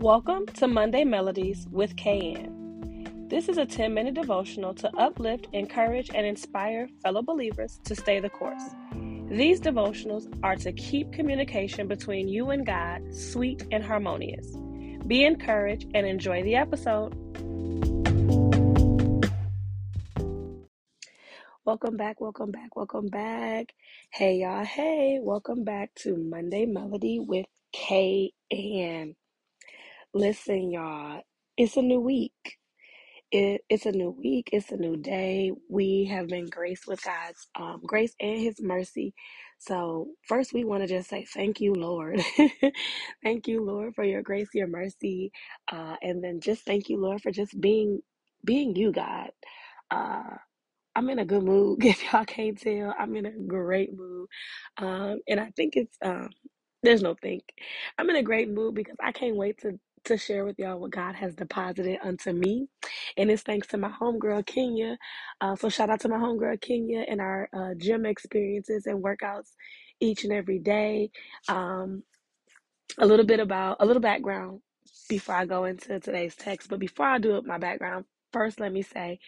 Welcome to Monday Melodies with KayAnn. This is a 10 minute devotional to uplift, encourage, and inspire fellow believers to stay the course. These devotionals are to keep communication between you and God sweet and harmonious. Be encouraged and enjoy the episode. Welcome back, welcome back, welcome back. Hey, y'all, hey, welcome back to Monday Melody with KayAnn. Listen, y'all, it's a new week. It, it's a new week. It's a new day. We have been graced with God's um, grace and His mercy. So, first, we want to just say thank you, Lord. thank you, Lord, for your grace, your mercy, uh, and then just thank you, Lord, for just being being you, God. Uh, I'm in a good mood. If y'all can't tell, I'm in a great mood, um, and I think it's um, there's no think. I'm in a great mood because I can't wait to to share with y'all what God has deposited unto me. And it's thanks to my homegirl, Kenya. Uh, so shout out to my homegirl, Kenya, and our uh, gym experiences and workouts each and every day. Um, a little bit about, a little background before I go into today's text. But before I do my background, first let me say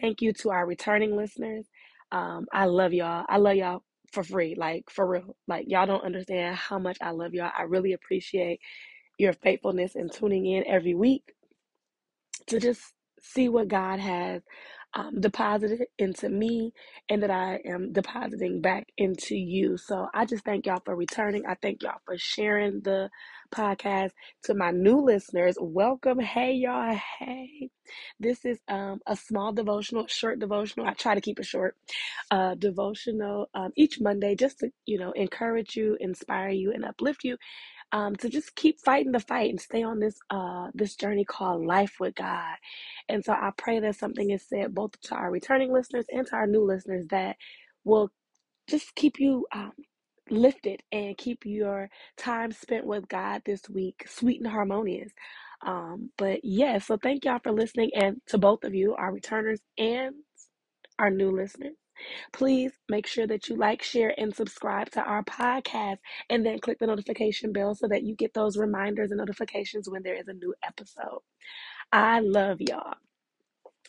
thank you to our returning listeners. Um, I love y'all. I love y'all for free, like for real. Like y'all don't understand how much I love y'all. I really appreciate your faithfulness and tuning in every week to just see what God has um, deposited into me and that I am depositing back into you. So I just thank y'all for returning. I thank y'all for sharing the podcast to my new listeners. Welcome. Hey, y'all. Hey. This is um, a small devotional, short devotional. I try to keep it short. Uh, devotional um, each Monday just to, you know, encourage you, inspire you, and uplift you um, to just keep fighting the fight and stay on this uh this journey called life with God. And so I pray that something is said both to our returning listeners and to our new listeners that will just keep you um, lifted and keep your time spent with God this week sweet and harmonious. Um, but yeah, so thank y'all for listening and to both of you, our returners and our new listeners. Please make sure that you like, share, and subscribe to our podcast, and then click the notification bell so that you get those reminders and notifications when there is a new episode. I love y'all.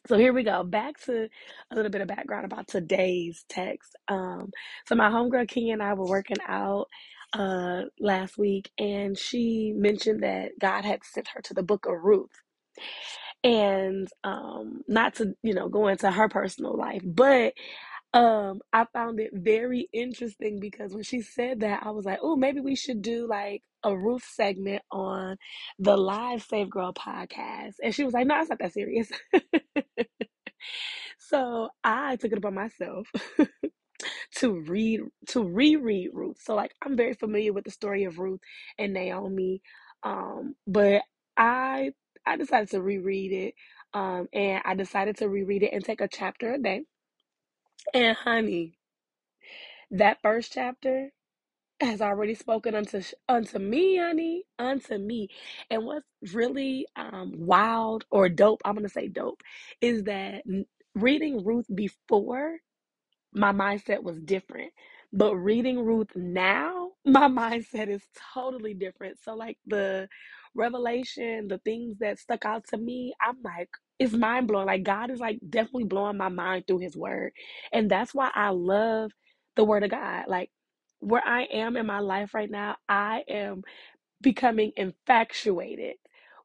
So here we go. Back to a little bit of background about today's text. Um, so my homegirl Kenya and I were working out uh last week, and she mentioned that God had sent her to the book of Ruth and um not to you know go into her personal life but um, I found it very interesting because when she said that, I was like, oh, maybe we should do like a Ruth segment on the live Save Girl podcast. And she was like, no, it's not that serious. so I took it upon myself to read, to reread Ruth. So, like, I'm very familiar with the story of Ruth and Naomi. Um, but I I decided to reread it. Um, and I decided to reread it and take a chapter a day. And honey, that first chapter has already spoken unto unto me, honey, unto me. And what's really um, wild or dope, I'm gonna say dope, is that reading Ruth before my mindset was different. But reading Ruth now, my mindset is totally different. So, like the revelation, the things that stuck out to me, I'm like, it's mind blowing. Like, God is like definitely blowing my mind through His word. And that's why I love the word of God. Like, where I am in my life right now, I am becoming infatuated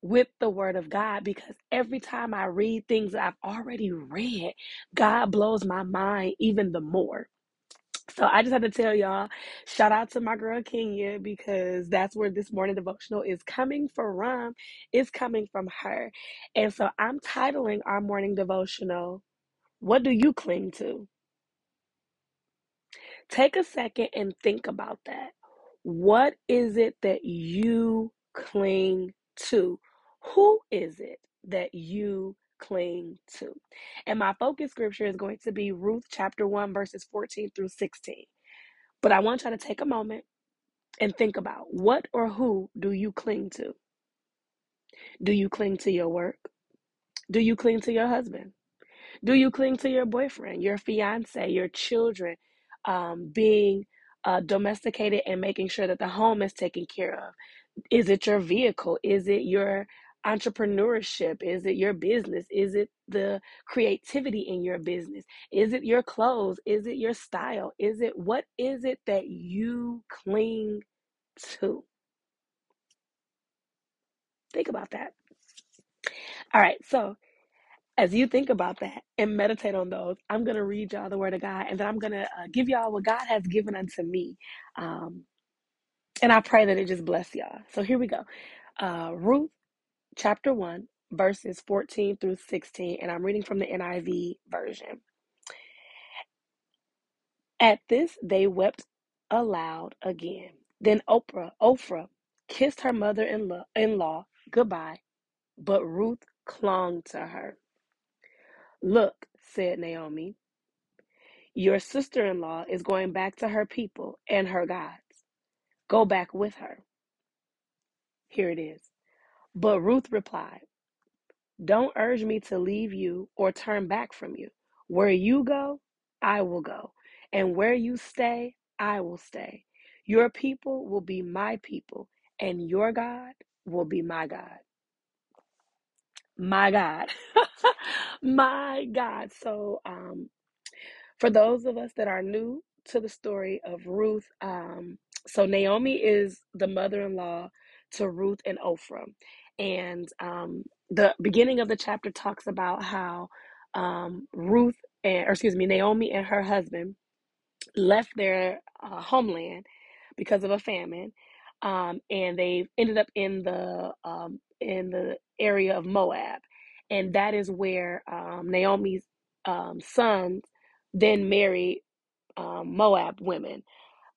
with the word of God because every time I read things that I've already read, God blows my mind even the more. So I just had to tell y'all, shout out to my girl Kenya because that's where this morning devotional is coming from. It's coming from her. And so I'm titling our morning devotional, What Do You Cling to? Take a second and think about that. What is it that you cling to? Who is it that you cling to? And my focus scripture is going to be Ruth chapter 1, verses 14 through 16. But I want you to take a moment and think about what or who do you cling to? Do you cling to your work? Do you cling to your husband? Do you cling to your boyfriend, your fiance, your children, um, being uh, domesticated and making sure that the home is taken care of? Is it your vehicle? Is it your entrepreneurship? Is it your business? Is it the creativity in your business? Is it your clothes? Is it your style? Is it what is it that you cling to? Think about that. All right. So, as you think about that and meditate on those, I'm going to read y'all the word of God and then I'm going to uh, give y'all what God has given unto me. Um, and I pray that it just bless y'all. So, here we go. Uh, Ruth chapter 1, verses 14 through 16, and I'm reading from the NIV version. At this, they wept aloud again. Then Oprah, Ophrah kissed her mother in law goodbye, but Ruth clung to her. Look, said Naomi, your sister in law is going back to her people and her gods. Go back with her. Here it is. But Ruth replied, Don't urge me to leave you or turn back from you. Where you go, I will go. And where you stay, I will stay. Your people will be my people, and your God will be my God. My God. my God. So, um, for those of us that are new to the story of Ruth, um, so Naomi is the mother in law to Ruth and Ophrah. And um, the beginning of the chapter talks about how um, Ruth, and, or excuse me, Naomi and her husband left their uh, homeland because of a famine. Um, and they ended up in the um, in the area of Moab, and that is where um, Naomi's um, sons then married um, Moab women.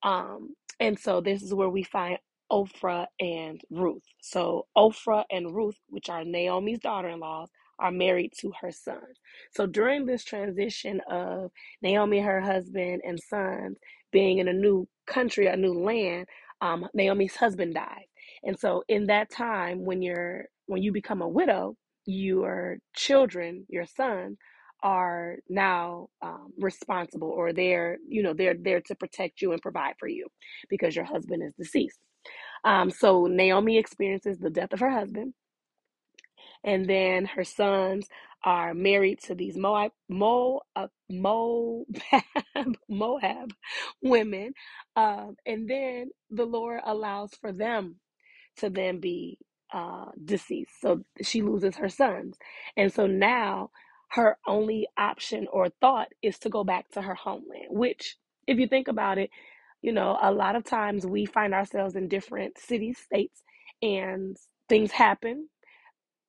Um, and so this is where we find Ophrah and Ruth. So Ophrah and Ruth, which are Naomi's daughter-in-laws, are married to her son. So during this transition of Naomi, her husband, and sons being in a new country, a new land, um, Naomi's husband died. And so in that time, when you're when you become a widow, your children, your sons, are now um, responsible or they're you know they're there to protect you and provide for you because your husband is deceased um, so naomi experiences the death of her husband and then her sons are married to these moab Mo, uh, moab moab women um, and then the lord allows for them to then be uh, deceased. So she loses her sons. And so now her only option or thought is to go back to her homeland, which, if you think about it, you know, a lot of times we find ourselves in different cities, states, and things happen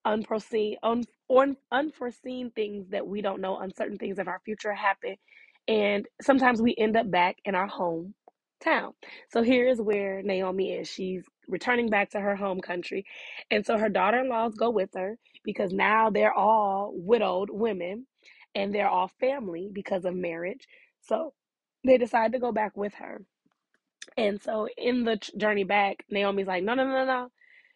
unforeseen un, un, unforeseen things that we don't know uncertain things of our future happen and sometimes we end up back in our home town so here is where naomi is. She's returning back to her home country and so her daughter-in-laws go with her because now they're all widowed women and they're all family because of marriage. So they decide to go back with her and so in the journey back, Naomi's like, no, no, no, no.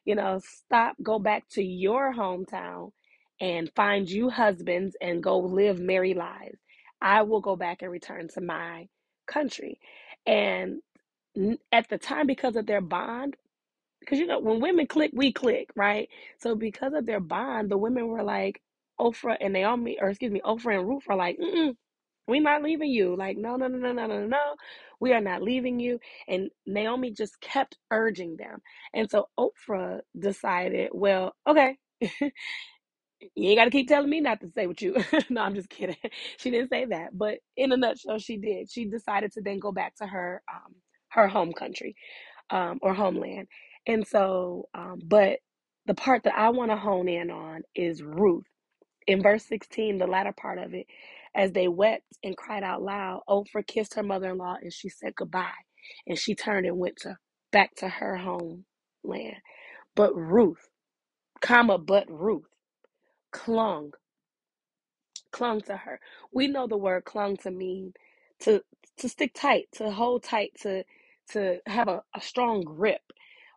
You know, stop, go back to your hometown and find you husbands and go live merry lives. I will go back and return to my country. And at the time, because of their bond, because you know, when women click, we click, right? So because of their bond, the women were like, Ophrah and Naomi, or excuse me, Ophrah and Ruth are like, we're not leaving you. Like, no, no, no, no, no, no, no. We are not leaving you. And Naomi just kept urging them. And so Oprah decided, well, okay, you ain't got to keep telling me not to say what you. no, I'm just kidding. She didn't say that, but in a nutshell, she did. She decided to then go back to her um, her home country um, or homeland. And so, um, but the part that I want to hone in on is Ruth in verse 16, the latter part of it, as they wept and cried out loud, Oprah kissed her mother in law and she said goodbye. And she turned and went to back to her homeland. But Ruth, comma, but Ruth clung, clung to her. We know the word clung to mean to to stick tight, to hold tight, to to have a, a strong grip.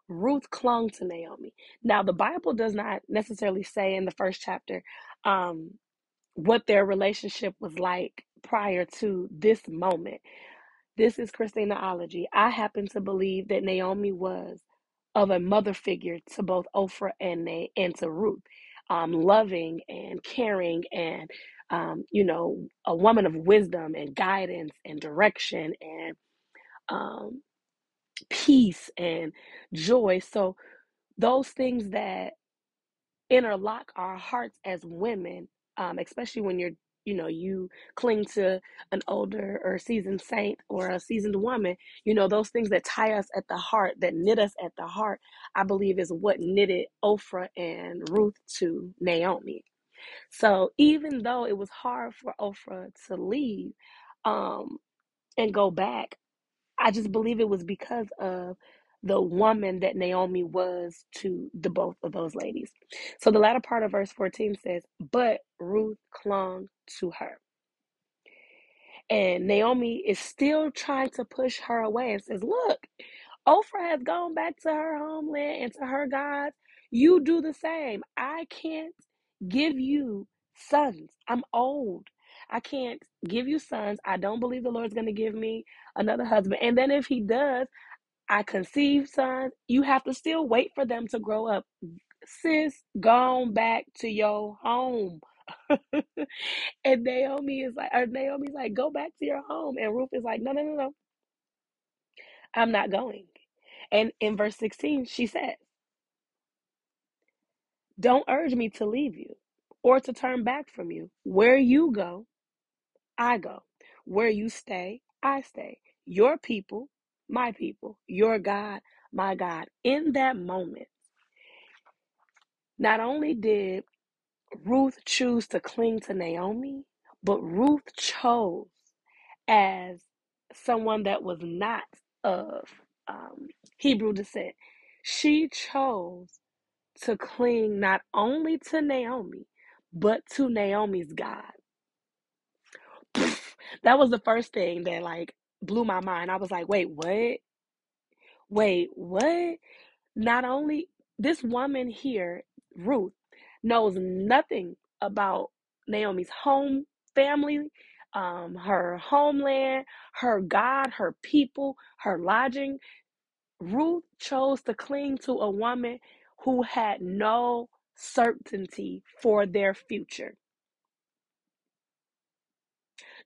Ruth clung to Naomi. Now the Bible does not necessarily say in the first chapter um what their relationship was like prior to this moment. This is Christianology. I happen to believe that Naomi was of a mother figure to both Oprah and they and to Ruth, um, loving and caring and um, you know a woman of wisdom and guidance and direction and um, peace and joy. So those things that interlock our hearts as women, um, especially when you're, you know, you cling to an older or seasoned saint or a seasoned woman, you know, those things that tie us at the heart, that knit us at the heart, I believe is what knitted Oprah and Ruth to Naomi. So even though it was hard for Oprah to leave um, and go back, I just believe it was because of the woman that Naomi was to the both of those ladies. So the latter part of verse 14 says, But Ruth clung to her. And Naomi is still trying to push her away and says, Look, Oprah has gone back to her homeland and to her gods. You do the same. I can't give you sons. I'm old. I can't give you sons. I don't believe the Lord's going to give me another husband. And then if he does, I conceive sons. You have to still wait for them to grow up. Sis, gone back to your home. and Naomi is like, or Naomi's like, go back to your home. And Ruth is like, no, no, no, no. I'm not going. And in verse 16, she says, Don't urge me to leave you or to turn back from you. Where you go, I go. Where you stay, I stay. Your people, my people. Your God, my God. In that moment, not only did Ruth choose to cling to Naomi, but Ruth chose as someone that was not of um, Hebrew descent. She chose to cling not only to Naomi, but to Naomi's God. that was the first thing that like blew my mind. I was like, wait, what? Wait, what? Not only this woman here, Ruth, knows nothing about Naomi's home family, um, her homeland, her God, her people, her lodging. Ruth chose to cling to a woman who had no certainty for their future.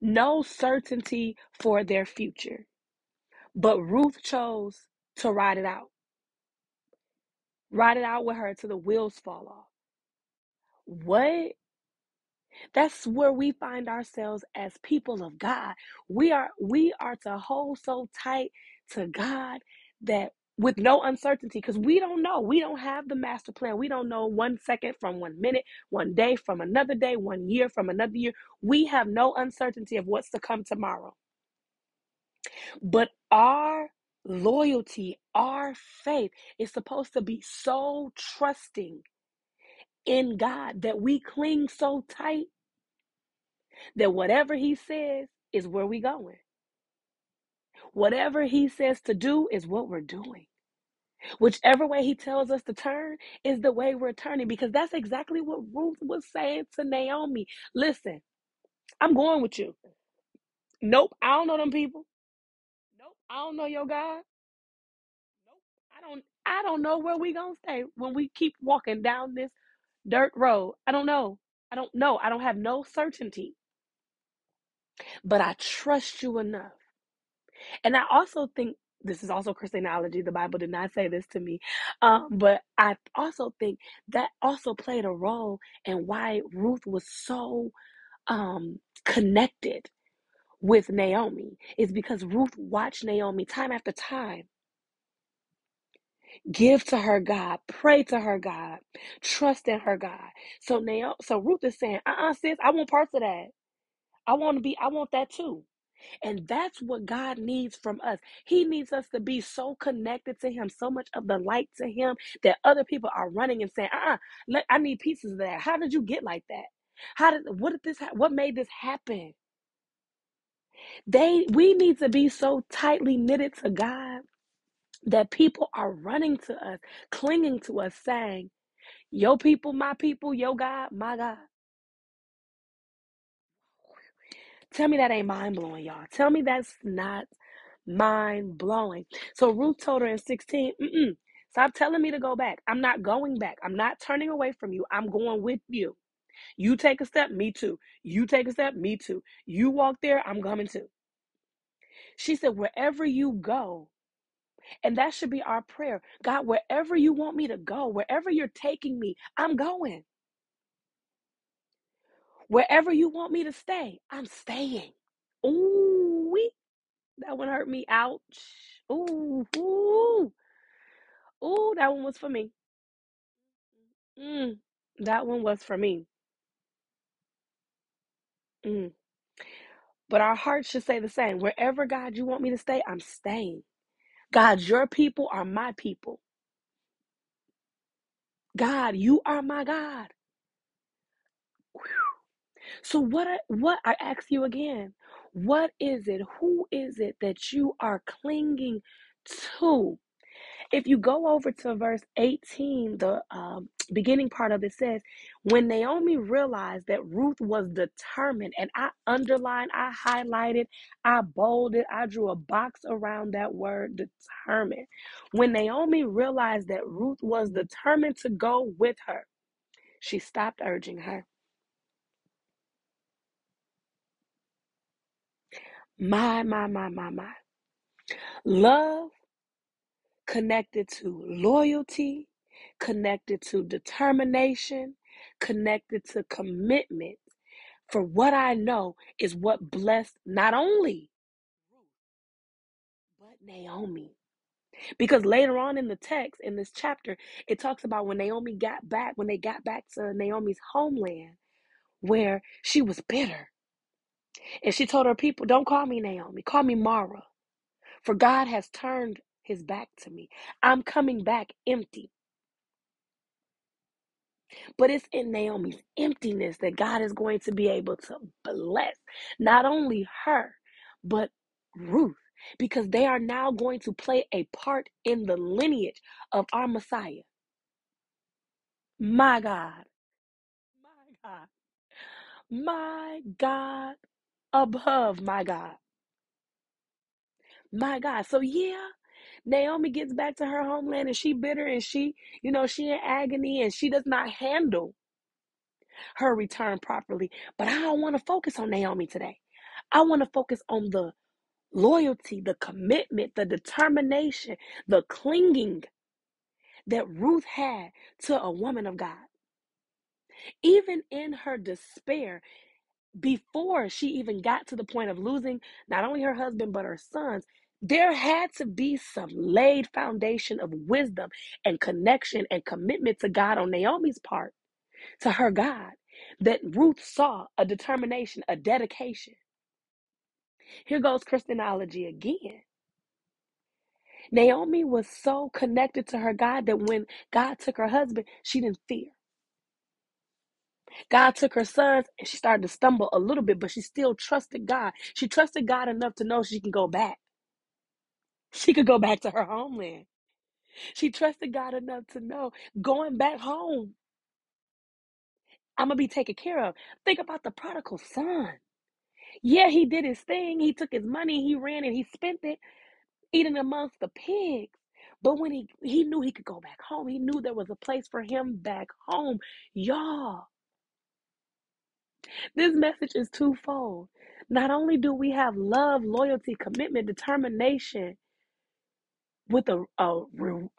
No certainty for their future. But Ruth chose to ride it out. Ride it out with her till the wheels fall off. What? That's where we find ourselves as people of God. We are we are to hold so tight to God that with no uncertainty because we don't know. We don't have the master plan. We don't know one second from one minute, one day from another day, one year from another year. We have no uncertainty of what's to come tomorrow. But our loyalty, our faith is supposed to be so trusting in God that we cling so tight that whatever He says is where we going. Whatever He says to do is what we're doing. Whichever way He tells us to turn is the way we're turning because that's exactly what Ruth was saying to Naomi. Listen, I'm going with you. Nope, I don't know them people. Nope, I don't know your God. Nope, I don't. I don't know where we gonna stay when we keep walking down this dirt road. I don't know. I don't know. I don't have no certainty, but I trust you enough. And I also think this is also Christianology. The Bible did not say this to me. Um, but I also think that also played a role in why Ruth was so um, connected with Naomi, is because Ruth watched Naomi time after time give to her God, pray to her God, trust in her God. So Naomi, so Ruth is saying, uh-uh, sis, I want parts of that. I want to be, I want that too. And that's what God needs from us. He needs us to be so connected to Him, so much of the light to Him that other people are running and saying, uh uh I need pieces of that. How did you get like that? How did, what did this, ha- what made this happen? They, we need to be so tightly knitted to God that people are running to us, clinging to us, saying, Your people, my people, your God, my God. Tell me that ain't mind blowing, y'all. Tell me that's not mind blowing. So Ruth told her in 16, Mm-mm, Stop telling me to go back. I'm not going back. I'm not turning away from you. I'm going with you. You take a step, me too. You take a step, me too. You walk there, I'm coming too. She said, wherever you go, and that should be our prayer. God, wherever you want me to go, wherever you're taking me, I'm going. Wherever you want me to stay, I'm staying. Ooh, that one hurt me. Ouch. Ooh, ooh, ooh, that one was for me. Mm, that one was for me. Mm. But our hearts should say the same. Wherever, God, you want me to stay, I'm staying. God, your people are my people. God, you are my God. So what I, what I ask you again, what is it? Who is it that you are clinging to? If you go over to verse 18, the um, beginning part of it says, when Naomi realized that Ruth was determined, and I underlined, I highlighted, I bolded, I drew a box around that word determined. When Naomi realized that Ruth was determined to go with her, she stopped urging her. My, my, my, my, my. Love connected to loyalty, connected to determination, connected to commitment. For what I know is what blessed not only but Naomi. Because later on in the text, in this chapter, it talks about when Naomi got back, when they got back to Naomi's homeland, where she was bitter. And she told her people, Don't call me Naomi, call me Mara. For God has turned his back to me. I'm coming back empty. But it's in Naomi's emptiness that God is going to be able to bless not only her, but Ruth, because they are now going to play a part in the lineage of our Messiah. My God, my God, my God, above my God, my God. So, yeah. Naomi gets back to her homeland and she bitter and she, you know, she in agony and she does not handle her return properly. But I don't want to focus on Naomi today. I want to focus on the loyalty, the commitment, the determination, the clinging that Ruth had to a woman of God. Even in her despair, before she even got to the point of losing not only her husband, but her sons, there had to be some laid foundation of wisdom and connection and commitment to God on Naomi's part to her God that Ruth saw a determination, a dedication. Here goes Christianology again. Naomi was so connected to her God that when God took her husband, she didn't fear. God took her sons and she started to stumble a little bit, but she still trusted God. She trusted God enough to know she can go back. She could go back to her homeland. She trusted God enough to know going back home, I'm going to be taken care of. Think about the prodigal son. Yeah, he did his thing. He took his money, he ran and he spent it eating amongst the pigs. But when he he knew he could go back home, he knew there was a place for him back home. Y'all, this message is twofold. Not only do we have love, loyalty, commitment, determination with a, a,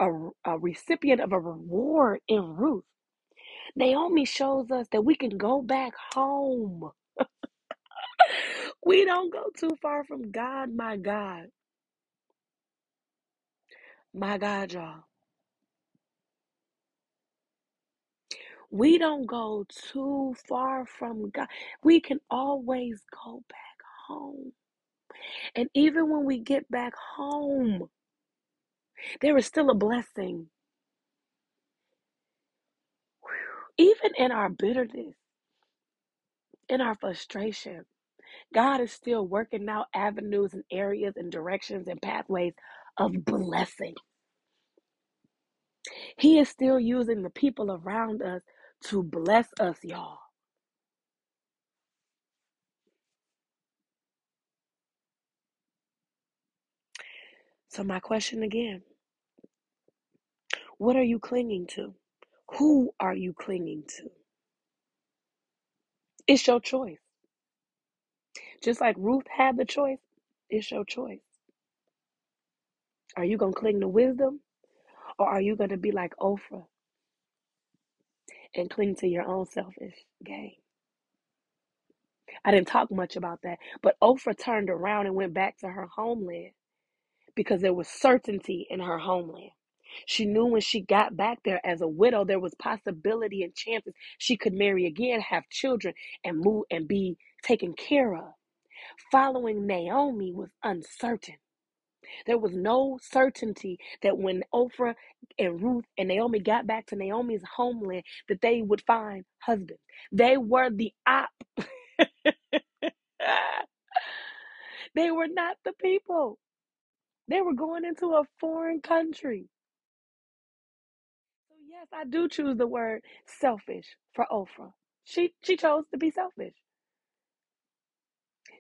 a, a recipient of a reward in Ruth, Naomi shows us that we can go back home. We don't go too far from God, my God. My God, y'all. We don't go too far from God. We can always go back home. And even when we get back home, there is still a blessing. Even in our bitterness, in our frustration, God is still working out avenues and areas and directions and pathways of blessing. He is still using the people around us to bless us, y'all. So, my question again What are you clinging to? Who are you clinging to? It's your choice. Just like Ruth had the choice, it's your choice. Are you going to cling to wisdom or are you going to be like Oprah and cling to your own selfish gain? I didn't talk much about that, but Oprah turned around and went back to her homeland because there was certainty in her homeland. She knew when she got back there as a widow, there was possibility and chances she could marry again, have children, and move and be taken care of. Following Naomi was uncertain. There was no certainty that when Oprah and Ruth and Naomi got back to Naomi's homeland, that they would find husbands. They were the op. they were not the people. They were going into a foreign country. So yes, I do choose the word selfish for Oprah. She she chose to be selfish.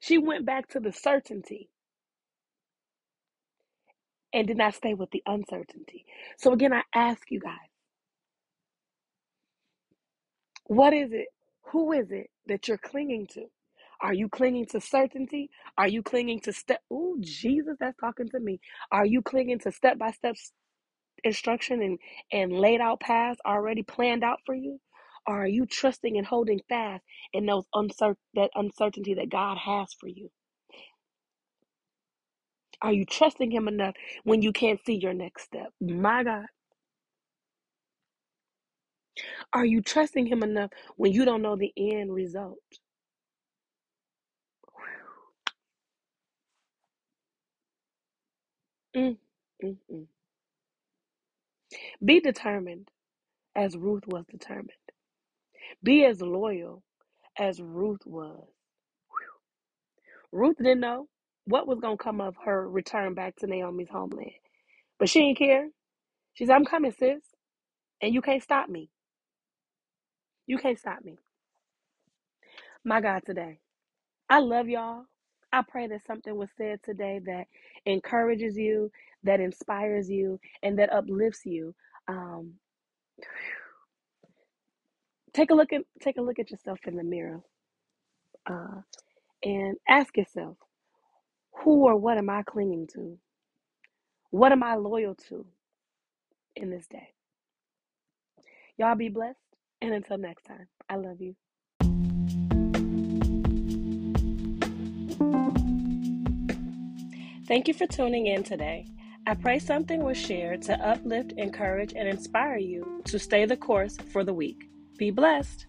She went back to the certainty and did not stay with the uncertainty. So again, I ask you guys, what is it? Who is it that you're clinging to? Are you clinging to certainty? Are you clinging to step? Oh, Jesus, that's talking to me. Are you clinging to step by step instruction and, and laid out paths already planned out for you? Or are you trusting and holding fast in those uncertain that uncertainty that God has for you? Are you trusting him enough when you can't see your next step? My God. Are you trusting him enough when you don't know the end result? Mm, mm, mm. Be determined as Ruth was determined. Be as loyal as Ruth was. Ruth didn't know what was going to come of her return back to Naomi's homeland, but she didn't care. She said, I'm coming, sis, and you can't stop me. You can't stop me. My God, today. I love y'all. I pray that something was said today that encourages you, that inspires you, and that uplifts you. Um, take a look at take a look at yourself in the mirror, uh, and ask yourself, who or what am I clinging to? What am I loyal to in this day? Y'all be blessed, and until next time, I love you. Thank you for tuning in today. I pray something was shared to uplift, encourage, and inspire you to stay the course for the week. Be blessed.